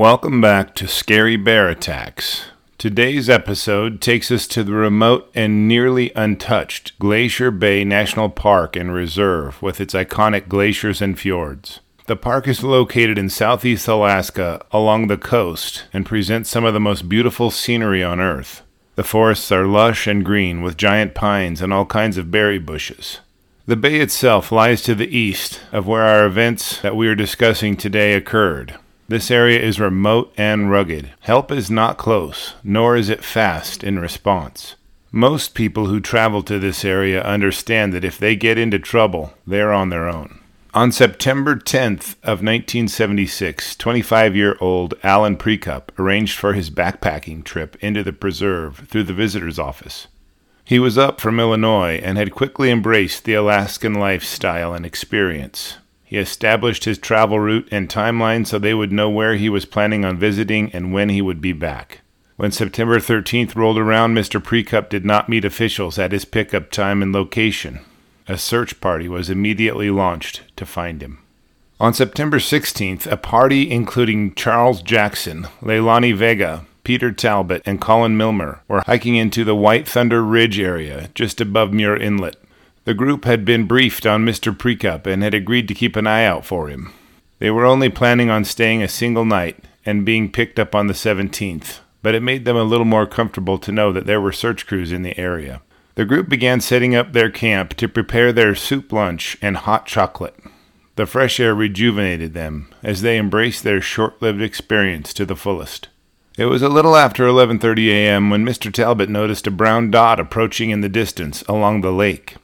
Welcome back to Scary Bear Attacks. Today's episode takes us to the remote and nearly untouched Glacier Bay National Park and Preserve with its iconic glaciers and fjords. The park is located in southeast Alaska along the coast and presents some of the most beautiful scenery on Earth. The forests are lush and green with giant pines and all kinds of berry bushes. The bay itself lies to the east of where our events that we are discussing today occurred. This area is remote and rugged. Help is not close, nor is it fast in response. Most people who travel to this area understand that if they get into trouble, they're on their own. On September 10th of 1976, 25-year-old Alan Precup arranged for his backpacking trip into the preserve through the visitor's office. He was up from Illinois and had quickly embraced the Alaskan lifestyle and experience. He established his travel route and timeline so they would know where he was planning on visiting and when he would be back. When September 13th rolled around, Mr. Precup did not meet officials at his pickup time and location. A search party was immediately launched to find him. On September 16th, a party including Charles Jackson, Leilani Vega, Peter Talbot, and Colin Milmer were hiking into the White Thunder Ridge area just above Muir Inlet. The group had been briefed on Mr. Precup and had agreed to keep an eye out for him. They were only planning on staying a single night and being picked up on the 17th, but it made them a little more comfortable to know that there were search crews in the area. The group began setting up their camp to prepare their soup lunch and hot chocolate. The fresh air rejuvenated them as they embraced their short-lived experience to the fullest. It was a little after 11:30 a.m. when Mr. Talbot noticed a brown dot approaching in the distance along the lake.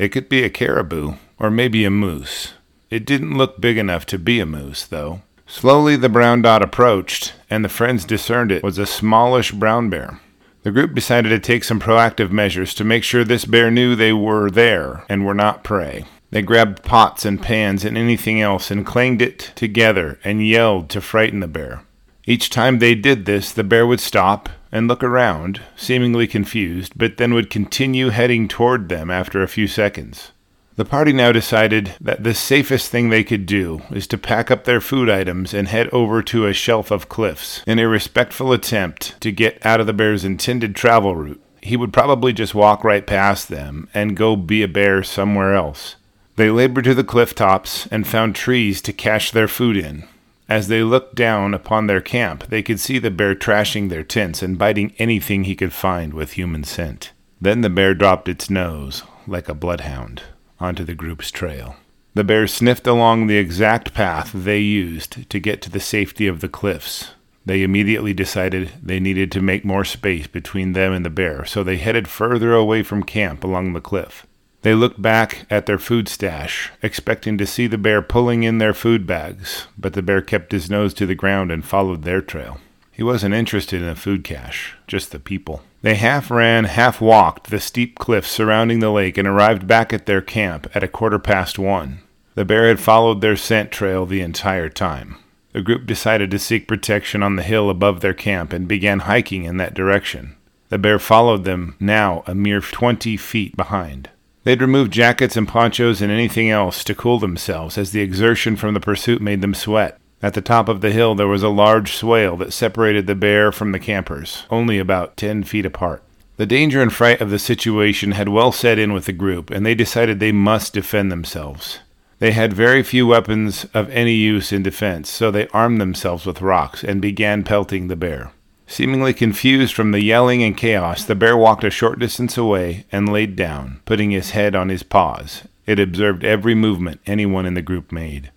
It could be a caribou, or maybe a moose. It didn't look big enough to be a moose, though. Slowly the brown dot approached, and the friends discerned it was a smallish brown bear. The group decided to take some proactive measures to make sure this bear knew they were there and were not prey. They grabbed pots and pans and anything else and clanged it together and yelled to frighten the bear. Each time they did this, the bear would stop and look around, seemingly confused, but then would continue heading toward them after a few seconds. The party now decided that the safest thing they could do is to pack up their food items and head over to a shelf of cliffs in a respectful attempt to get out of the bear's intended travel route. He would probably just walk right past them and go be a bear somewhere else. They labored to the cliff tops and found trees to cache their food in, as they looked down upon their camp, they could see the bear trashing their tents and biting anything he could find with human scent. Then the bear dropped its nose, like a bloodhound, onto the group's trail. The bear sniffed along the exact path they used to get to the safety of the cliffs. They immediately decided they needed to make more space between them and the bear, so they headed further away from camp along the cliff. They looked back at their food stash, expecting to see the bear pulling in their food bags, but the bear kept his nose to the ground and followed their trail. He wasn't interested in the food cache, just the people. They half ran, half walked the steep cliffs surrounding the lake and arrived back at their camp at a quarter past one. The bear had followed their scent trail the entire time. The group decided to seek protection on the hill above their camp and began hiking in that direction. The bear followed them, now a mere twenty feet behind. They'd removed jackets and ponchos and anything else to cool themselves, as the exertion from the pursuit made them sweat. At the top of the hill there was a large swale that separated the bear from the campers, only about ten feet apart. The danger and fright of the situation had well set in with the group, and they decided they must defend themselves. They had very few weapons of any use in defense, so they armed themselves with rocks and began pelting the bear. Seemingly confused from the yelling and chaos, the bear walked a short distance away and laid down, putting his head on his paws. It observed every movement anyone in the group made.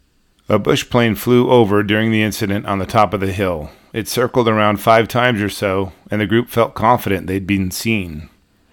A bush plane flew over during the incident on the top of the hill. It circled around five times or so, and the group felt confident they'd been seen.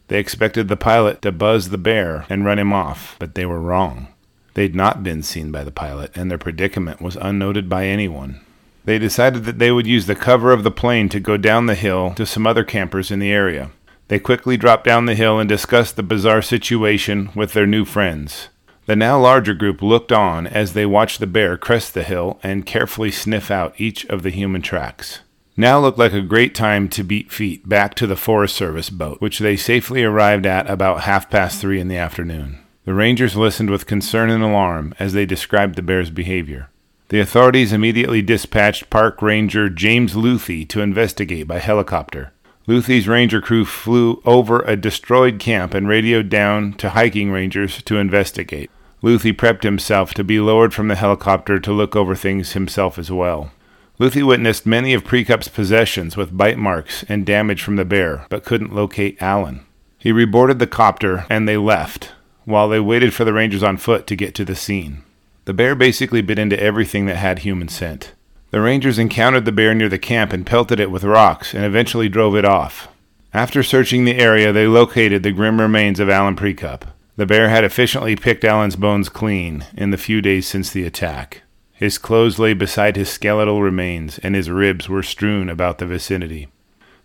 They expected the pilot to buzz the bear and run him off, but they were wrong. They'd not been seen by the pilot, and their predicament was unnoted by anyone. They decided that they would use the cover of the plane to go down the hill to some other campers in the area. They quickly dropped down the hill and discussed the bizarre situation with their new friends. The now larger group looked on as they watched the bear crest the hill and carefully sniff out each of the human tracks. Now looked like a great time to beat feet back to the Forest Service boat, which they safely arrived at about half past three in the afternoon. The Rangers listened with concern and alarm as they described the bear's behavior. The authorities immediately dispatched Park Ranger James Luthi to investigate by helicopter. Luthi's ranger crew flew over a destroyed camp and radioed down to hiking rangers to investigate. Luthi prepped himself to be lowered from the helicopter to look over things himself as well. Luthi witnessed many of Precup's possessions with bite marks and damage from the bear, but couldn't locate Alan. He reboarded the copter and they left, while they waited for the rangers on foot to get to the scene. The bear basically bit into everything that had human scent. The rangers encountered the bear near the camp and pelted it with rocks and eventually drove it off. After searching the area, they located the grim remains of Alan Precup. The bear had efficiently picked Alan's bones clean in the few days since the attack. His clothes lay beside his skeletal remains, and his ribs were strewn about the vicinity.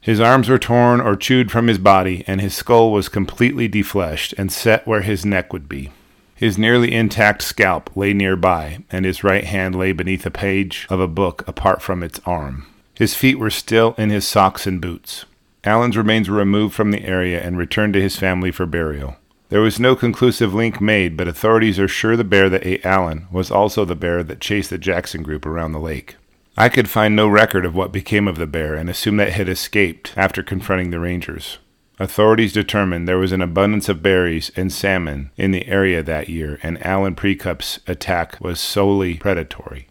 His arms were torn or chewed from his body, and his skull was completely defleshed and set where his neck would be. His nearly intact scalp lay nearby, and his right hand lay beneath a page of a book apart from its arm. His feet were still in his socks and boots. Alan's remains were removed from the area and returned to his family for burial. There was no conclusive link made, but authorities are sure the bear that ate Alan was also the bear that chased the Jackson group around the lake. I could find no record of what became of the bear and assume that it had escaped after confronting the rangers. Authorities determined there was an abundance of berries and salmon in the area that year, and Alan Precup's attack was solely predatory.